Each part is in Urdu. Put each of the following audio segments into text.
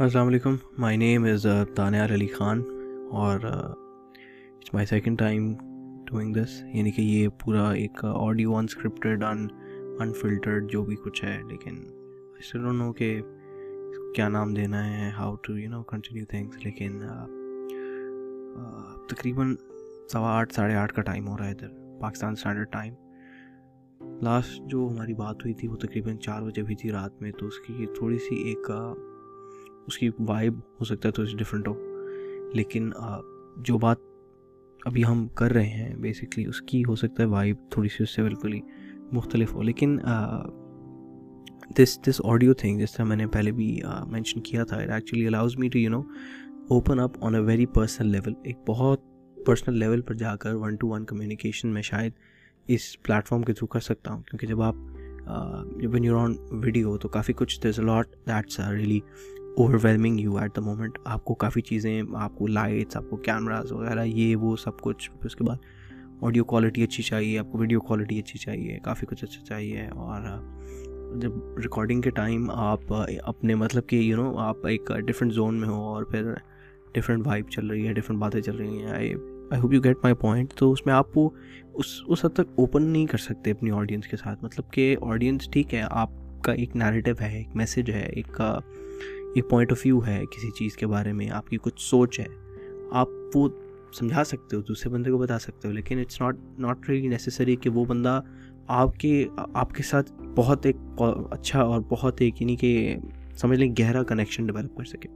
السلام علیکم۔ مائی نیم از تانیار علی خان اور it's my second time doing this یعنی کہ یہ پورا ایک آڈیو انسکرپٹیڈ ان انفلٹرڈ جو بھی کچھ ہے، لیکن نو کہ کیا نام دینا ہے how to you know continue things لیکن uh, uh, تقریباً سوا آٹھ، ساڑھے آٹھ کا ٹائم ہو رہا ہے ادھر، پاکستان اسٹینڈرڈ ٹائم لاسٹ جو ہماری بات ہوئی تھی وہ تقریباً چار بجے ہوئی تھی رات میں، تو اس کی تھوڑی سی ایک uh, اس کی وائب ہو سکتا ہے تو ڈفرینٹ ہو۔ لیکن جو بات ابھی ہم کر رہے ہیں بیسکلی اس کی ہو سکتا ہے وائب تھوڑی سی اس سے بالکل ہی مختلف ہو۔ لیکن دس دس آڈیو تھنگ جس طرح میں نے پہلے بھی مینشن کیا تھا it actually allows me to you know open up on a very personal level ایک بہت پرسنل لیول پر جا کر ون ٹو ون کمیونیکیشن میں شاید اس پلیٹفارم کے تھرو کر سکتا ہوں۔ کیونکہ جب آپ وین یور آن ویڈیو تو کافی کچھ this lot that's really overwhelming you at the moment آپ کو کافی چیزیں، آپ کو لائٹس آپ کو کیمراز وغیرہ، یہ وہ سب کچھ، پھر اس کے بعد آڈیو کوالٹی اچھی چاہیے، آپ کو ویڈیو کوالٹی اچھی چاہیے، کافی کچھ اچھا چاہیے اور جب ریکارڈنگ کے ٹائم آپ اپنے مطلب کہ یو نو آپ ایک ڈفرینٹ زون میں ہو اور پھر ڈفرینٹ وائب چل رہی ہے ڈفرینٹ باتیں چل رہی ہیں۔ I I hope you get my point تو اس میں آپ کو اس اس حد تک اوپن نہیں کر سکتے اپنی آڈینس کے ساتھ۔ مطلب کہ آڈینس ٹھیک ہے، آپ کا ایک نیریٹیو ہے، ایک میسیج ہے، ایک ایک پوائنٹ آف ویو ہے کسی چیز کے بارے میں، آپ کی کچھ سوچ ہے۔ آپ وہ سمجھا سکتے ہو، دوسرے بندے کو بتا سکتے ہو، لیکن it's not not really necessary کہ وہ بندہ آپ کے آپ کے ساتھ بہت ایک اچھا اور بہت ایک یعنی کہ سمجھ لیں، گہرا کنیکشن ڈیولپ کر سکے۔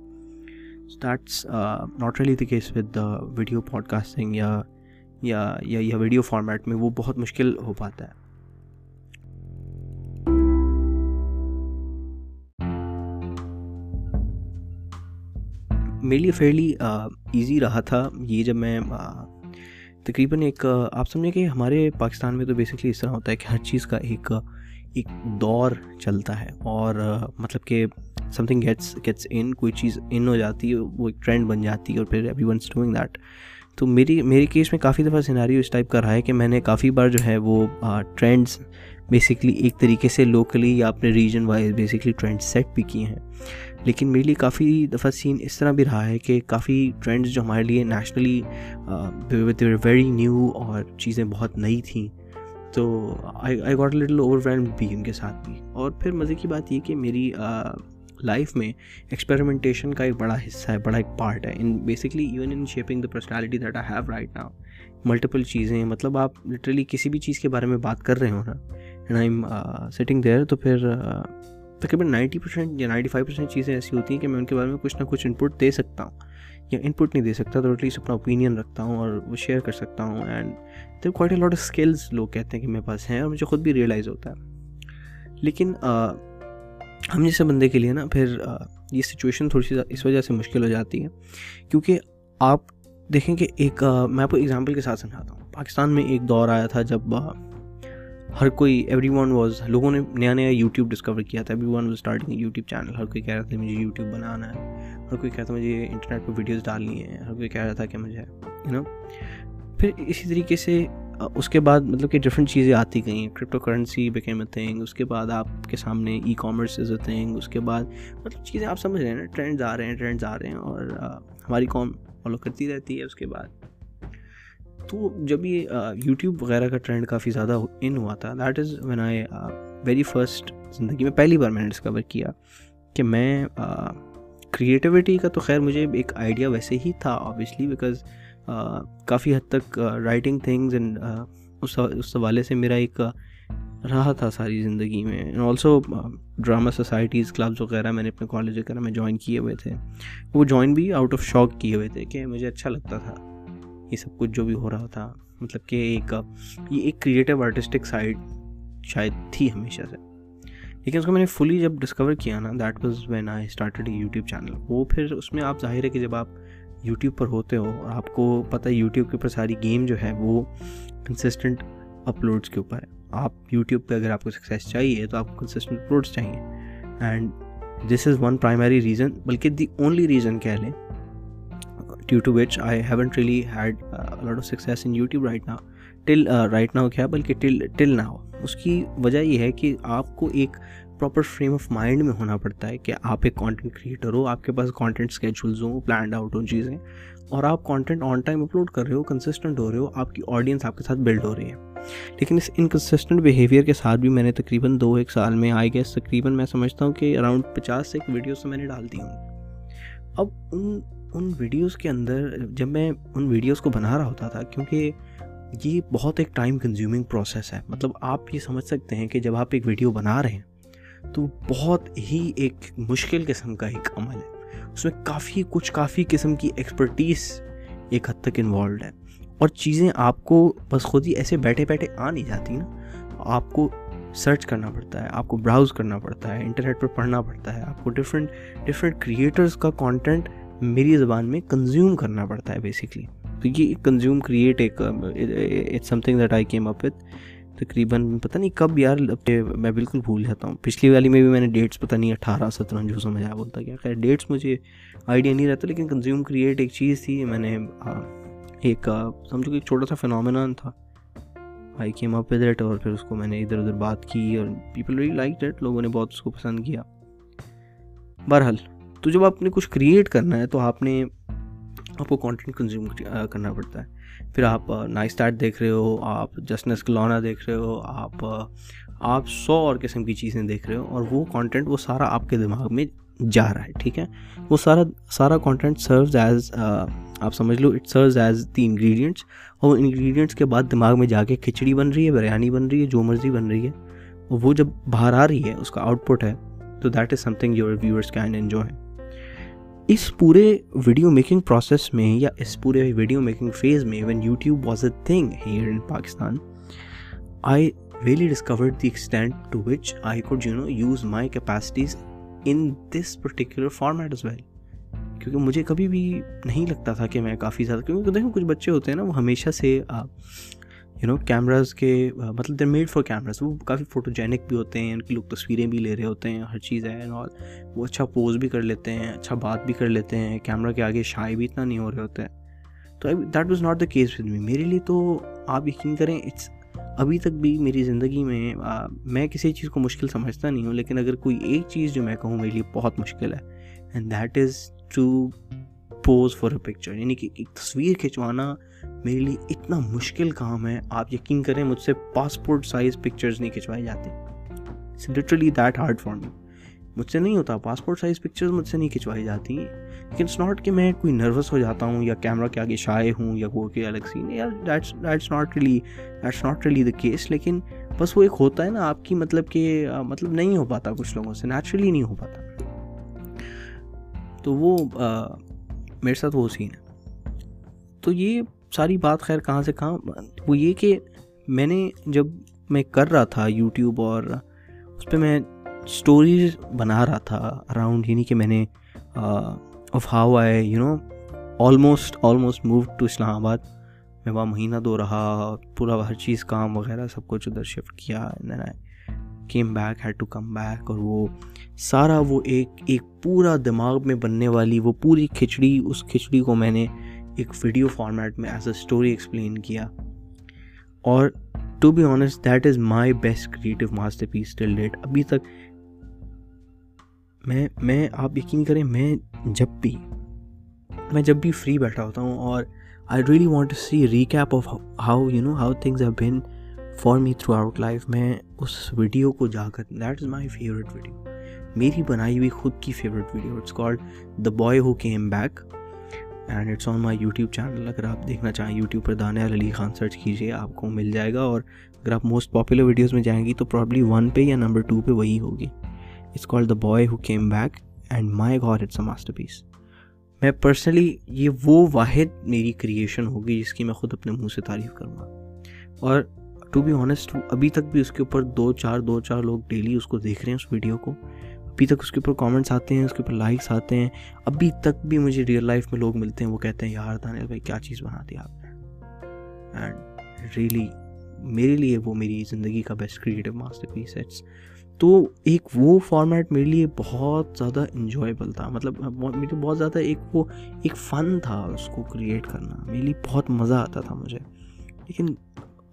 That's not really the case with the video podcasting یا یا ویڈیو فارمیٹ میں وہ بہت مشکل ہو پاتا ہے۔ میرے لیے فیئرلی ایزی رہا تھا۔ یہ جب میں تقریباً ایک آپ سمجھیں کہ ہمارے پاکستان میں تو بیسکلی اس طرح ہوتا ہے کہ ہر چیز کا ایک ایک دور چلتا ہے اور مطلب کہ something gets gets in کوئی چیز ان ہو جاتی ہے، وہ ایک ٹرینڈ بن جاتی ہے اور پھر ایوری ونس ڈوئنگ دیٹ تو میری میری کیس میں کافی دفعہ سیناریو اس ٹائپ کا رہا ہے کہ میں نے کافی بار جو ہے وہ ٹرینڈس بیسکلی ایک طریقے سے لوکلی یا اپنے region wise basically trend set بھی کیے ہیں۔ لیکن میرے لیے کافی دفعہ سین اس طرح بھی رہا ہے کہ کافی ٹرینڈز جو ہمارے لیے نیشنلی ویری نیو اور چیزیں بہت نئی تھیں۔ تو I got little overwhelmed بھی ان کے ساتھ بھی۔ اور پھر مزے کی بات یہ کہ میری لائف میں ایکسپیریمنٹیشن کا ایک بڑا حصہ ہے بڑا ایک پارٹ ہے in basically even in shaping the personality that I have right now multiple چیزیں مطلب آپ لٹرلی کسی بھی چیز کے بارے میں بات کر رہے ہو نا and I am sitting there تو پھر تقریباً نائنٹی پرسینٹ یا نائنٹی فائیو پرسینٹ چیزیں ایسی ہوتی ہیں کہ میں ان کے بارے میں کچھ نہ کچھ ان پٹ دے سکتا ہوں یا ان پٹ نہیں دے سکتا تو ایٹ لیسٹ اپنا اوپینین رکھتا ہوں اور وہ شیئر کر سکتا ہوں اینڈ تو quite a lot of skills لوگ کہتے ہیں کہ میرے پاس ہیں اور مجھے خود بھی ریئلائز ہوتا ہے لیکن ہم جیسے بندے کے لیے نا، پھر یہ سچویشن تھوڑی سی اس وجہ سے مشکل ہو جاتی ہے۔ کیونکہ آپ دیکھیں کہ ایک میں آپ کو اگزامپل کے ساتھ سمجھاتا ہوں۔ پاکستان میں ایک دور آیا تھا جب ہر کوئی ایوری ون واز لوگوں نے نیا نیا یوٹیوب ڈسکور کیا تھا۔ Everyone was starting YouTube channel ہر کوئی کہہ رہا تھا مجھے یوٹیوب بنانا ہے۔ ہر کوئی کہتا مجھے انٹرنیٹ پہ ویڈیوز ڈالنی ہے ہر کوئی کہہ رہا تھا کہ مجھے یو نو پھر اسی طریقے سے اس کے بعد مطلب کہ ڈفرینٹ چیزیں آتی گئیں. Crypto currency became a thing اس کے بعد آپ کے سامنے e commerce is a thing اس کے بعد مطلب چیزیں آپ سمجھ رہے ہیں نا ٹرینڈز آ رہے ہیں ٹرینڈز آ رہے ہیں اور ہماری قوم فالو کرتی رہتی ہے اس کے بعد. تو جب یہ یوٹیوب وغیرہ کا ٹرینڈ کافی زیادہ ان ہوا تھا that is when I very first زندگی میں پہلی بار میں نے ڈسکور کیا کہ میں کریٹیوٹی کا تو خیر مجھے ایک آئیڈیا ویسے ہی تھا آبویسلی بیکاز کافی حد تک رائٹنگ تھنگز اینڈ اس حوالے سے میرا ایک رہا تھا ساری زندگی میں. And also drama societies clubs وغیرہ میں نے اپنے کالج وغیرہ میں جوائن کیے ہوئے تھے. وہ جوائن بھی آؤٹ آف شوق کیے ہوئے تھے کہ مجھے اچھا لگتا تھا. یہ سب کچھ جو بھی ہو رہا تھا. مطلب کہ ایک یہ ایک کریٹیو آرٹسٹک سائڈ شاید تھی ہمیشہ سے. لیکن اس کو میں نے فلی جب ڈسکور کیا نا that was when I started YouTube channel وہ پھر اس میں آپ ظاہر ہے کہ جب آپ یوٹیوب پر ہوتے ہو اور آپ کو پتہ ہے یوٹیوب کے اوپر ساری گیم جو ہے وہ کنسسٹنٹ اپلوڈس کے اوپر ہے۔ آپ یوٹیوب پہ اگر آپ کو سکسیس چاہیے تو آپ کو کنسسٹنٹ اپلوڈس چاہیے۔ And this is one primary reason بلکہ دی اونلی ریزن کہہ لیں due to which I haven't really had lot of success in YouTube right now till right now کیا، بلکہ ٹل ٹل ناؤ اس کی وجہ یہ ہے کہ آپ کو ایک پراپر فریم آف مائنڈ میں ہونا پڑتا ہے کہ آپ ایک کانٹینٹ کریٹر ہو، آپ کے پاس کانٹینٹ اسکیجولز ہوں پلانڈ آؤٹ ہوں چیزیں، اور آپ کانٹینٹ آن ٹائم اپلوڈ کر رہے ہو کنسسٹنٹ ہو رہے ہو، آپ کی آڈینس آپ کے ساتھ بلڈ ہو رہی ہے۔ لیکن اس انکنسسٹنٹ بیہیویئر کے ساتھ بھی میں نے تقریباً دو ایک سال میں آئی گیس تقریباً میں سمجھتا ہوں کہ اراؤنڈ پچاس سے ایک ویڈیوز میں نے ڈال دی ہوں۔ اب ان ان ویڈیوز کے اندر جب میں ان ویڈیوز کو بنا رہا ہوتا تھا، کیونکہ یہ بہت ایک ٹائم کنزیومنگ پروسیس ہے۔ مطلب آپ یہ سمجھ سکتے ہیں کہ جب آپ ایک ویڈیو بنا رہے ہیں تو بہت ہی ایک مشکل قسم کا ایک عمل ہے۔ اس میں کافی، کچھ کافی قسم کی ایکسپرٹیز ایک حد تک انوالوڈ ہے۔ اور چیزیں آپ کو بس خود ہی ایسے بیٹھے بیٹھے آ نہیں جاتی نا۔ آپ کو سرچ کرنا پڑتا ہے، آپ کو براؤز کرنا پڑتا ہے انٹرنیٹ پر پڑھنا پڑتا ہے، آپ کو ڈفرینٹ ڈفرینٹ کریٹرس کا کانٹینٹ میری زبان میں کنزیوم کرنا پڑتا ہے بیسکلی تو یہ کنزیوم کریٹ ایک it's something that I came up with تقریباً پتہ نہیں کب یار میں بالکل بھول جاتا ہوں۔ پچھلی والی میں بھی میں نے ڈیٹس پتہ نہیں اٹھارہ، سترہ، جو سمجھ آیا بولتا، کیا خیر ڈیٹس مجھے آئیڈیا نہیں رہتا، لیکن کنزیوم کریٹ ایک چیز تھی، میں نے ہاں، ایک سمجھو کہ ایک چھوٹا سا فنومنان تھا۔ I came up with it اور پھر اس کو میں نے ادھر ادھر بات کی اور پیپل ریلی لائک ڈیٹ لوگوں نے بہت اس کو پسند کیا۔ بہرحال، تو جب آپ نے کچھ کریٹ کرنا ہے تو آپ نے، آپ کو کانٹینٹ کنزیوم کرنا پڑتا ہے۔ پھر آپ نائس اسٹارٹ دیکھ رہے ہو، آپ جسنس کلونا دیکھ رہے ہو، آپ آپ سو اور قسم کی چیزیں دیکھ رہے ہو اور وہ کانٹینٹ وہ سارا آپ کے دماغ میں جا رہا ہے، ٹھیک ہے؟ وہ سارا سارا کانٹینٹ سروز ایز آپ سمجھ لو it serves as the ingredients اور وہ انگریڈینٹس کے بعد دماغ میں جا کے کھچڑی بن رہی ہے، بریانی بن رہی ہے، جو مرضی بن رہی ہے، اور وہ جب باہر آ رہی ہے، اس کا آؤٹ پٹ ہے، تو that is something your viewers can enjoy اس پورے ویڈیو میکنگ پروسیس میں یا اس پورے ویڈیو میکنگ فیز میں when YouTube was a thing here in Pakistan I really discovered the extent to which I could you know use my capacities in this particular format as well کیونکہ مجھے کبھی بھی نہیں لگتا تھا کہ میں کافی زیادہ کیونکہ دیکھو کچھ بچے ہوتے ہیں نا، وہ ہمیشہ سے یو نو کیمراز کے مطلب دیر میڈ فار کیمراز وہ کافی فوٹو جینک بھی ہوتے ہیں، ان کی لوگ تصویریں بھی لے رہے ہوتے ہیں، ہر چیز ہے اور وہ اچھا پوز بھی کر لیتے ہیں اچھا بات بھی کر لیتے ہیں کیمرہ کے آگے شائع بھی اتنا نہیں ہو رہے ہوتے. ہیں تو that was not the case with me میرے لیے تو آپ یقین کریں اٹس ابھی تک بھی میری زندگی میں میں کسی چیز کو مشکل سمجھتا نہیں ہوں، لیکن اگر کوئی ایک چیز جو میں کہوں میرے لیے بہت مشکل ہے and that is to pose for a picture یعنی کہ ایک تصویر کھنچوانا میرے لیے اتنا مشکل کام ہے، آپ یقین کریں مجھ سے پاسپورٹ سائز پکچرز نہیں کھنچوائے جاتے۔ Literally that hard for me مجھ سے نہیں ہوتا پاسپورٹ سائز پکچرز مجھ سے نہیں کھنچوائی جاتی۔ لیکن اٹس ناٹ کہ میں کوئی نروس ہو جاتا ہوں یا کیمرہ کے آگے شائع ہوں یا وہ کہ الگ سین یا that's that's not really that's not really the case لیکن بس وہ ایک ہوتا ہے نا، آپ کی مطلب کہ مطلب نہیں ہو پاتا کچھ لوگوں سے نیچرلی نہیں ہو پاتا۔ تو وہ میرے ساتھ وہ سین ہے۔ تو یہ ساری بات خیر کہاں سے کہاں؟ وہ یہ کہ میں نے جب میں کر رہا تھا یوٹیوب اور اس پہ میں اسٹوریز بنا رہا تھا اراؤنڈ یعنی کہ میں نے of how I you know almost almost move to Islamabad. میں وہاں مہینہ دو رہا، پورا ہر چیز، کام وغیرہ سب کچھ ادھر شفٹ کیا came back had to come back اور وہ سارا وہ ایک ایک پورا دماغ میں بننے والی، وہ پوری کھچڑی، اس کھچڑی کو میں نے ایک ویڈیو فارمیٹ میں ایز اے اسٹوری ایکسپلین کیا۔ اور to be honest that is my best creative masterpiece till date ابھی تک میں میں، آپ یقین کریں، میں جب بھی، میں جب بھی فری بیٹھا ہوتا ہوں اور I really want to see recap of how you know how things have been for me throughout life میں اس ویڈیو کو جا کر that is my favourite video میری بنائی ہوئی خود کی favourite video it's called the boy who came back and it's on my YouTube channel اگر آپ دیکھنا چاہیں یوٹیوب پر دانیہ علی خان سرچ کیجیے آپ کو مل جائے گا. اور اگر آپ موسٹ پاپولر ویڈیوز میں جائیں گی، تو پرابلی ون پہ یا نمبر ٹو پہ وہی ہوگی. It's call the boy who came back and my god it's a masterpiece میں پرسنلی یہ وہ واحد میری کریشن ہوگی جس کی میں خود اپنے منہ سے تعریف کروں گا. اور ٹو بی آنیسٹ ابھی تک بھی اس کے اوپر دو چار دو چار لوگ ڈیلی اس کو دیکھ رہے ہیں اس ویڈیو کو۔ ابھی تک اس کے اوپر کامنٹس آتے ہیں، اس کے اوپر لائکس آتے ہیں۔ ابھی تک بھی مجھے ریئل لائف میں لوگ ملتے ہیں، وہ کہتے ہیں، یار دانیل بھائی، کیا چیز بنا دی آپ نے؟ اینڈ ریئلی میرے لیے وہ میری زندگی کا best creative masterpiece it's تو ایک وہ فارمیٹ میرے لیے بہت زیادہ انجوائبل تھا۔ مطلب مجھے بہت زیادہ ایک وہ، ایک فن تھا اس کو کریٹ کرنا۔ میرے لیے بہت مزہ آتا تھا مجھے۔ لیکن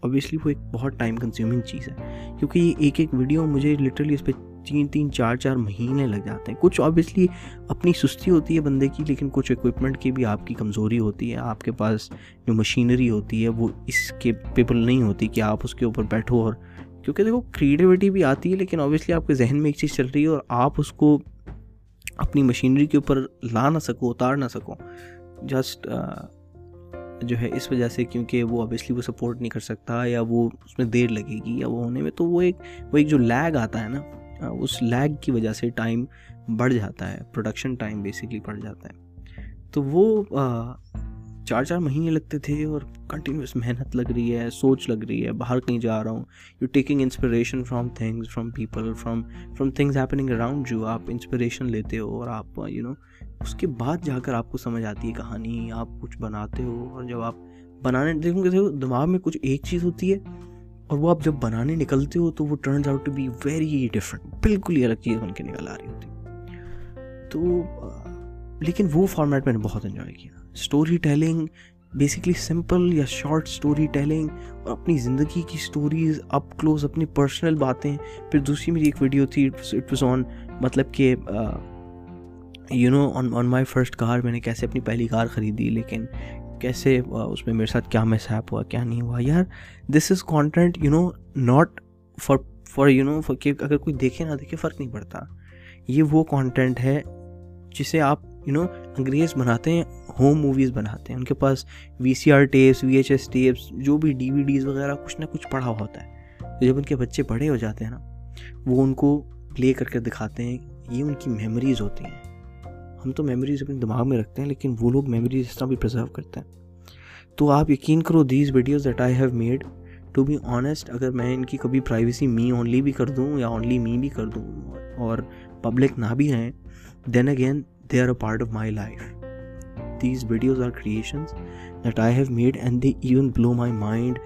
اوبیسلی وہ ایک بہت ٹائم کنزیومنگ چیز ہے، کیونکہ یہ ایک ایک ویڈیو مجھے لٹرلی اس پہ تین تین چار چار مہینے لگ جاتے ہیں۔ کچھ آبویسلی اپنی سستی ہوتی ہے بندے کی، لیکن کچھ اکوپمنٹ کی بھی آپ کی کمزوری ہوتی ہے، آپ کے پاس جو مشینری ہوتی ہے وہ اس کے پیپل نہیں ہوتی کہ آپ اس کے اوپر بیٹھو۔ اور کیونکہ دیکھو کریٹیوٹی بھی آتی ہے، لیکن آبویسلی آپ کے ذہن میں ایک چیز چل رہی ہے اور آپ اس کو اپنی مشینری کے اوپر لا نہ سکو، اتار نہ سکو۔ جسٹ جو ہے اس وجہ سے کیونکہ وہ اوبیسلی وہ سپورٹ نہیں کر سکتا یا وہ اس میں دیر لگے گی یا وہ ہونے میں، تو وہ ایک وہ ایک جو لیگ آتا ہے نا اس لیگ کی وجہ سے ٹائم بڑھ جاتا ہے پروڈکشن ٹائم بیسکلی بڑھ جاتا ہے۔ تو وہ چار چار مہینے لگتے تھے اور کنٹینیوس محنت لگ رہی ہے، سوچ لگ رہی ہے، باہر کہیں جا رہا ہوں۔ You taking inspiration from things from people from from things happening around جو آپ انسپریشن لیتے ہو اور آپ یو نو اس کے بعد جا کر آپ کو سمجھ آتی ہے کہانی، آپ کچھ بناتے ہو اور جب آپ بنانے دیکھوں گے دماغ میں کچھ ایک چیز ہوتی ہے اور وہ آپ جب بنانے نکلتے ہو تو وہ turns out to be very different بالکل ہی الگ چیز بن کے نکل آ رہی ہوتی تو لیکن وہ فارمیٹ میں نے بہت انجوائے کیا۔ اسٹوری ٹیلنگ بیسکلی سمپل یا شارٹ اسٹوری ٹیلنگ اور اپنی زندگی کی اسٹوریز اپ کلوز اپنی پرسنل باتیں۔ پھر دوسری میری ایک ویڈیو تھی اٹ واز آن مطلب کہ you know on on my first کار میں نے کیسے اپنی پہلی کار خریدی لیکن کیسے اس میں میرے ساتھ کیا مس ہیپ ہوا کیا نہیں ہوا یار this is content you know not for for you know کہ اگر کوئی دیکھے نہ دیکھے فرق نہیں پڑتا یہ وہ کانٹینٹ ہے جسے آپ یو نو انگریز بناتے ہیں ہوم موویز بناتے ہیں ان کے پاس V C R tapes V H S tapes جو بھی ڈی وی ڈیز وغیرہ کچھ نہ کچھ پڑھا ہوتا ہے جب ان کے بچے بڑے ہو جاتے ہیں نا وہ ان کو پلے کر کے دکھاتے ہیں یہ ان کی میموریز ہوتی ہیں ہم تو میموریز اپنے دماغ میں رکھتے ہیں، لیکن وہ لوگ میموریز اس طرح بھی پرزرو کرتے ہیں۔ تو آپ یقین کرو these videos that I have made to be honest اگر میں ان کی کبھی پرائیویسی می اونلی بھی کر دوں یا اونلی می بھی کر دوں اور پبلک نہ بھی رہیں then again they are a part of my life these videos are creations that I have made and they even blow my mind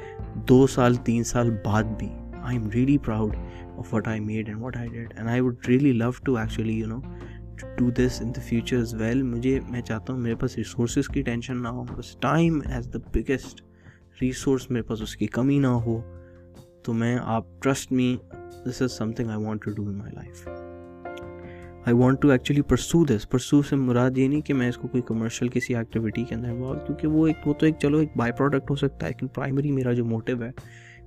دو سال، تین سال بعد بھی۔ I am really proud of what I made and what I did and I would really love to actually you know do this in the future as well مجھے، میں چاہتا ہوں میرے پاس ریسورسز کی ٹینشن نہ ہو، بس time as the biggest resource میرے پاس اس کی کمی نہ ہو۔ تو میں، آپ trust me this is something I want to do in my life I want to actually pursue this pursue سے مراد یہ نہیں کہ میں اس کو کوئی کمرشل کسی ایکٹیویٹی کے اندر انوالو کیونکہ وہ ایک، وہ تو ایک، چلو ایک بائی پروڈکٹ ہو سکتا ہے، لیکن پرائمری میرا جو موٹیو ہے،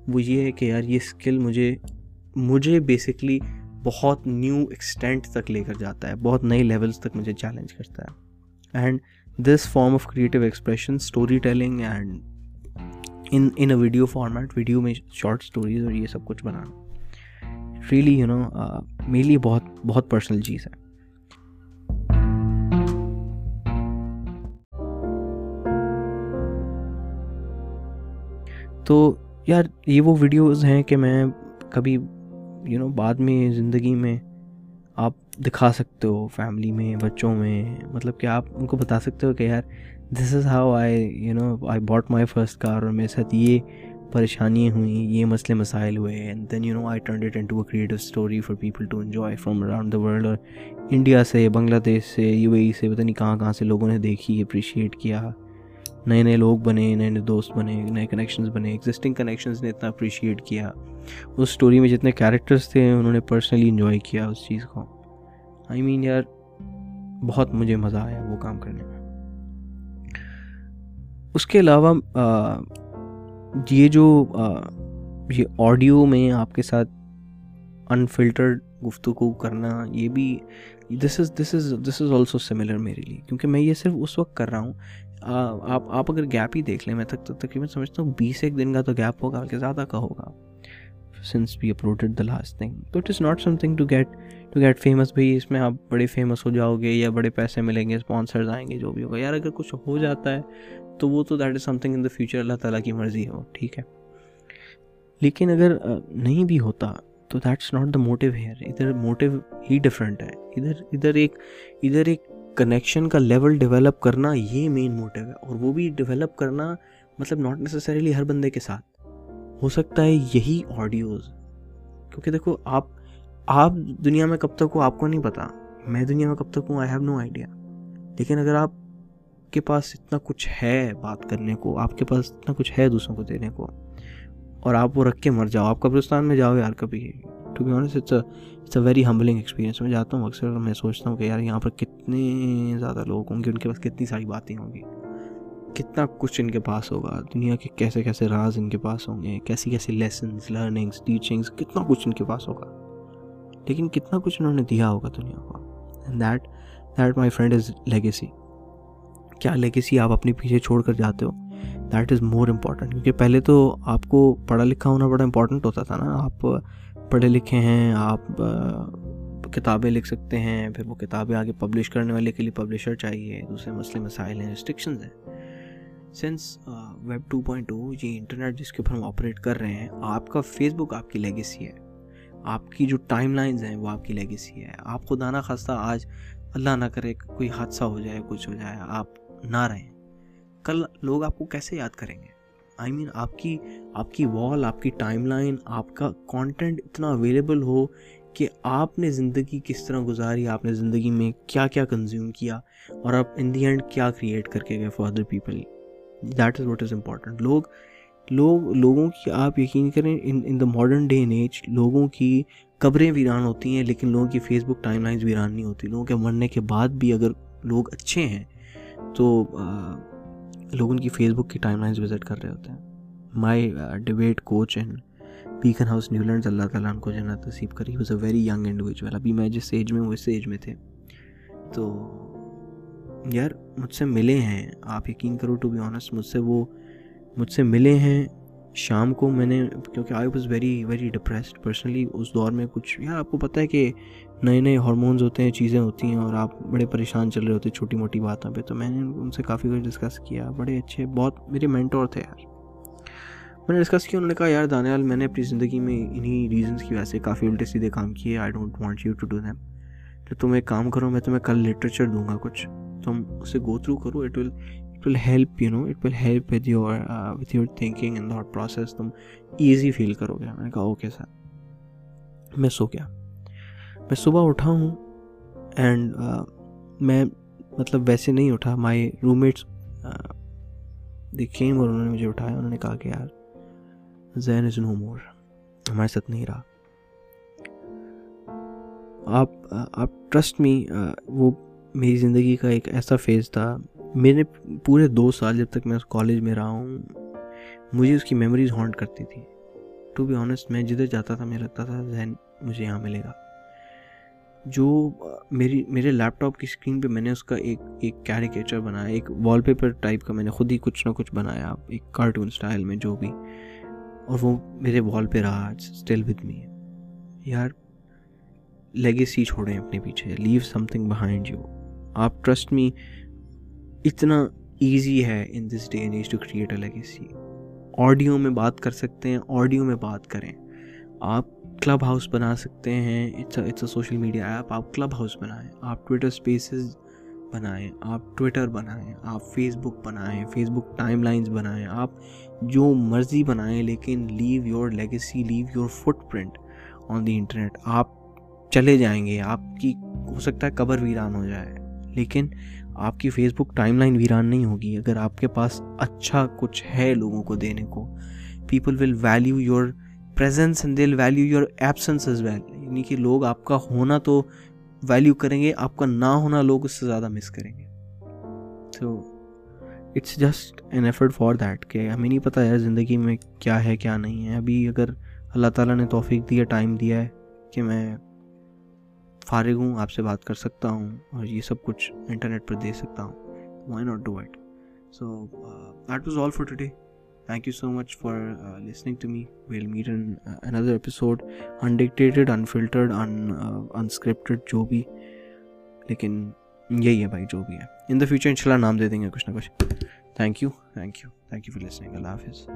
وہ یہ ہے کہ یار یہ اسکل مجھے مجھے بیسکلی بہت نیو ایکسٹینٹ تک لے کر جاتا ہے، بہت نئے لیولس تک مجھے چیلنج کرتا ہے۔ And this form of creative expression storytelling and in in a video format video میں شارٹ اسٹوریز اور یہ سب کچھ بنانا۔ ریئلی یو نو میرے لیے بہت بہت پرسنل چیز ہے۔ تو یار، یہ وہ ویڈیوز ہیں کہ میں کبھی یو نو بعد میں زندگی میں آپ دکھا سکتے ہو فیملی میں، بچوں میں مطلب کہ آپ ان کو بتا سکتے ہو کہ یار this is how I you know I bought my first car اور میرے ساتھ یہ پریشانیاں ہوئیں، یہ مسئلے مسائل ہوئے۔ And then you know I turned it into a creative story for people to enjoy from around the world اور انڈیا سے بنگلہ دیش سے یو اے ای سے، پتہ نہیں کہاں کہاں سے لوگوں نے دیکھی اپریشیٹ کیا۔ نئے نئے لوگ بنے، نئے نئے دوست بنے، نئے کنیکشنز بنے ایگزسٹنگ کنیکشنز نے اتنا اپریشیٹ کیا۔ اس اسٹوری میں جتنے کیریکٹرس تھے، انہوں نے پرسنلی انجوائے کیا اس چیز کو۔ آئی مین یار، بہت مجھے مزہ آیا وہ کام کرنے میں۔ اس کے علاوہ یہ جو یہ آڈیو میں آپ کے ساتھ انفلٹرڈ گفتگو کرنا، یہ بھی دس از دس از دس از آلسو سملر میرے لیے۔ کیونکہ میں یہ صرف اس وقت کر رہا ہوں آپ آپ اگر گیپ ہی دیکھ لیں، میں تک تقریباً سمجھتا ہوں بیس ایک دن کا تو گیپ ہوگا کہ زیادہ کا ہوگا۔ Since be uploaded the last thing تو it is not something to get to get famous بھائی، اس میں آپ بڑے فیمس ہو جاؤ گے یا بڑے پیسے ملیں گے اسپانسرز آئیں گے، جو بھی ہوگا۔ یار، اگر کچھ ہو جاتا ہے، تو وہ تو that is something in the future اللہ تعالیٰ کی مرضی ہو ٹھیک ہے۔ لیکن اگر نہیں بھی ہوتا، تو that's not the motive here ادھر موٹیو ہی ڈفرینٹ ہے۔ ادھر ادھر ایک ادھر ایک کنیکشن کا لیول ڈیولپ کرنا یہ مین موٹیو ہے اور وہ بھی ڈیولپ کرنا مطلب ناٹ نیسسریلی ہر بندے کے ساتھ۔ ہو سکتا ہے یہی آڈیوز کیونکہ دیکھو آپ آپ دنیا میں کب تک ہو آپ کو نہیں پتا۔ میں دنیا میں کب تک ہوں؟ آئی ہیو نو آئیڈیا لیکن اگر آپ کے پاس اتنا کچھ ہے بات کرنے کو، آپ کے پاس اتنا کچھ ہے دوسروں کو دینے کو، اور آپ وہ رکھ کے مر جاؤ، آپ قبرستان میں جاؤ یار کبھی۔ To be honest it's it's a very humbling experience میں جاتا ہوں اکثر، میں سوچتا ہوں کہ یار یہاں پر کتنے زیادہ لوگ ہوں گے، ان کے پاس کتنی ساری باتیں ہوں گی۔ کتنا کچھ ان کے پاس ہوگا، دنیا کے کیسے کیسے راز ان کے پاس ہوں گے، کیسی کیسی لیسنس لرننگس ٹیچنگس کتنا کچھ ان کے پاس ہوگا۔ لیکن کتنا کچھ انہوں نے دیا ہوگا دنیا کو۔ That that my friend is legacy کیا لیگیسی آپ اپنے پیچھے چھوڑ کر جاتے ہو؟ دیٹ از مور امپورٹنٹ کیونکہ پہلے تو آپ کو پڑھا لکھا ہونا بڑا امپورٹنٹ ہوتا تھا نا۔ آپ پڑھے لکھے ہیں، آپ کتابیں لکھ سکتے ہیں، پھر وہ کتابیں آگے پبلش کرنے والے کے لیے پبلشر چاہیے، دوسرے مسئلے مسائل ہیں ریسٹرکشنز ہیں۔ Since web two point two یہ انٹرنیٹ جس کے اوپر ہم آپریٹ کر رہے ہیں، آپ کا فیس بک آپ کی لیگیسی ہے۔ آپ کی جو ٹائم لائنز ہیں، وہ آپ کی لیگیسی ہے۔ آپ خود آنا خاصہ آج اللہ نہ کرے کوئی حادثہ ہو جائے، کچھ ہو جائے، آپ نہ رہیں۔ کل لوگ آپ کو کیسے یاد کریں گے؟ آئی مین آپ کی آپ کی وال آپ کی ٹائم لائن آپ کا کانٹینٹ اتنا اویلیبل ہو کہ آپ نے زندگی کس طرح گزاری، آپ نے زندگی میں کیا کیا کنزیوم کیا اور آپ ان دی اینڈ کیا کریٹ کر کے گئے for other people that is what is important لوگ لوگ، لوگوں کی آپ یقین کریں in in the modern day in age لوگوں کی قبریں ویران ہوتی ہیں لیکن لوگوں کی فیس بک ٹائم لائنز ویران نہیں ہوتی۔ لوگوں کے مرنے کے بعد بھی اگر لوگ اچھے ہیں تو لوگ ان کی فیس بک کی ٹائم لائنز وزٹ کر رہے ہوتے ہیں۔ My debate coach and Beaconhouse Newlands اللہ تعالیٰ ان کو جنت نصیب کری۔ Was a very young individual ابھی میں جس ایج میں ہوں، اس ایج میں تھے۔ تو یار، مجھ سے ملے ہیں۔ آپ یقین کرو ٹو بی آنیسٹ مجھ سے وہ، مجھ سے ملے ہیں۔ شام کو میں نے، کیونکہ I was very very depressed personally اس دور میں کچھ، یار، آپ کو پتہ ہے کہ نئے نئے ہارمونز ہوتے ہیں، چیزیں ہوتی ہیں اور آپ بڑے پریشان چل رہے ہوتے ہیں چھوٹی موٹی باتوں پہ، تو میں نے ان سے کافی کچھ ڈسکس کیا، بڑے اچھے، بہت میرے مینٹور تھے یار۔ میں نے ڈسکس کیا، انہوں نے کہا، یار دانیال، میں نے اپنی زندگی میں انہی ریزنس کی وجہ سے کافی الٹے سیدھے کام کیے I don't want you to do them تو تم ایک کام کرو، میں تمہیں کل لٹریچر دوں گا کچھ۔ تم اسے گو تھرو کرو it will it will help you know it will help with your with your thinking in that process تم ایزی فیل کرو گے۔ میں نے کہا اوکے سر میں سو گیا۔ میں صبح اٹھا ہوں اینڈ میں مطلب ویسے نہیں اٹھا مائی روم میٹس دیکھیں اور انہوں نے مجھے اٹھایا، انہوں نے کہا کہ یار، زین از نو مور ہمارے ساتھ نہیں رہا۔ آپ آپ ٹرسٹ می وہ میری زندگی کا ایک ایسا فیز تھا۔ میرے پورے دو سال جب تک میں اس کالج میں رہا ہوں، مجھے اس کی میموریز ہانٹ کرتی تھی۔ ٹو بی آنیسٹ میں جدھر جاتا تھا، میں لگتا تھا ذہن مجھے یہاں ملے گا۔ جو میری، میرے لیپ ٹاپ کی اسکرین پہ میں نے اس کا ایک ایک کیریکیچر بنایا، ایک وال پیپر ٹائپ کا میں نے خود ہی کچھ نہ کچھ بنایا ایک کارٹون اسٹائل میں جو بھی۔ اور وہ میرے وال پہ رہا اسٹل ود می یار لیگیسی چھوڑیں اپنے پیچھے leave something behind you آپ ٹرسٹ می اتنا ایزی ہے in this day age to create a legacy audio میں بات کر سکتے ہیں آڈیو میں بات کریں۔ آپ کلب ہاؤس بنا سکتے ہیں it's it's a social media app آپ کلب ہاؤس بنائیں، آپ ٹویٹر اسپیسز بنائیں، آپ ٹویٹر بنائیں، آپ فیس بک بنائیں فیس بک ٹائم لائنز بنائیں، آپ جو مرضی بنائیں، لیکن leave your legacy leave your footprint on the internet آپ چلے جائیں گے، آپ کی ہو سکتا ہے قبر ویران ہو جائے، لیکن آپ کی فیس بک ٹائم لائن ویران نہیں ہوگی۔ اگر آپ کے پاس اچھا کچھ ہے لوگوں کو دینے کو people will value your presence and will value your absence as well یعنی کہ لوگ آپ کا ہونا تو ویلیو کریں گے، آپ کا نہ ہونا لوگ اس سے زیادہ مس کریں گے۔ تو it's just an effort for that کہ ہمیں نہیں پتہ ہے زندگی میں کیا ہے، کیا نہیں ہے۔ ابھی اگر اللہ تعالیٰ نے توفیق دیا ٹائم دیا ہے کہ میں فارغ ہوں، آپ سے بات کر سکتا ہوں اور یہ سب کچھ انٹرنیٹ پر دے سکتا ہوں۔ Why not do it so that was all for today thank you so much for listening to me we'll meet in another episode unedited unfiltered and unscripted جو بھی لیکن یہی ہے بھائی جو بھی ہے ان دا فیوچر ان شاء اللہ نام دے دیں گے کچھ نہ کچھ thank you thank you thank you for listening اللہ حافظ